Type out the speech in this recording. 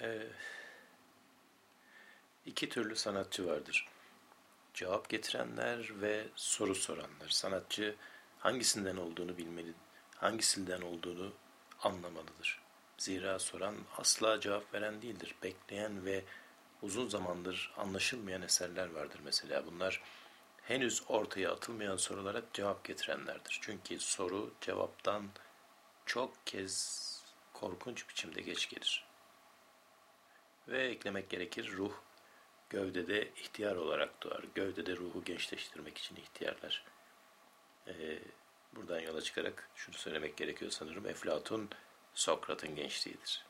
Ee, iki türlü sanatçı vardır. Cevap getirenler ve soru soranlar. Sanatçı hangisinden olduğunu bilmeli, hangisinden olduğunu anlamalıdır. Zira soran asla cevap veren değildir. Bekleyen ve uzun zamandır anlaşılmayan eserler vardır mesela. Bunlar henüz ortaya atılmayan sorulara cevap getirenlerdir. Çünkü soru cevaptan çok kez korkunç biçimde geç gelir. Ve eklemek gerekir ruh gövdede ihtiyar olarak doğar. Gövdede ruhu gençleştirmek için ihtiyarlar. Ee, buradan yola çıkarak şunu söylemek gerekiyor sanırım. Eflatun Sokrat'ın gençliğidir.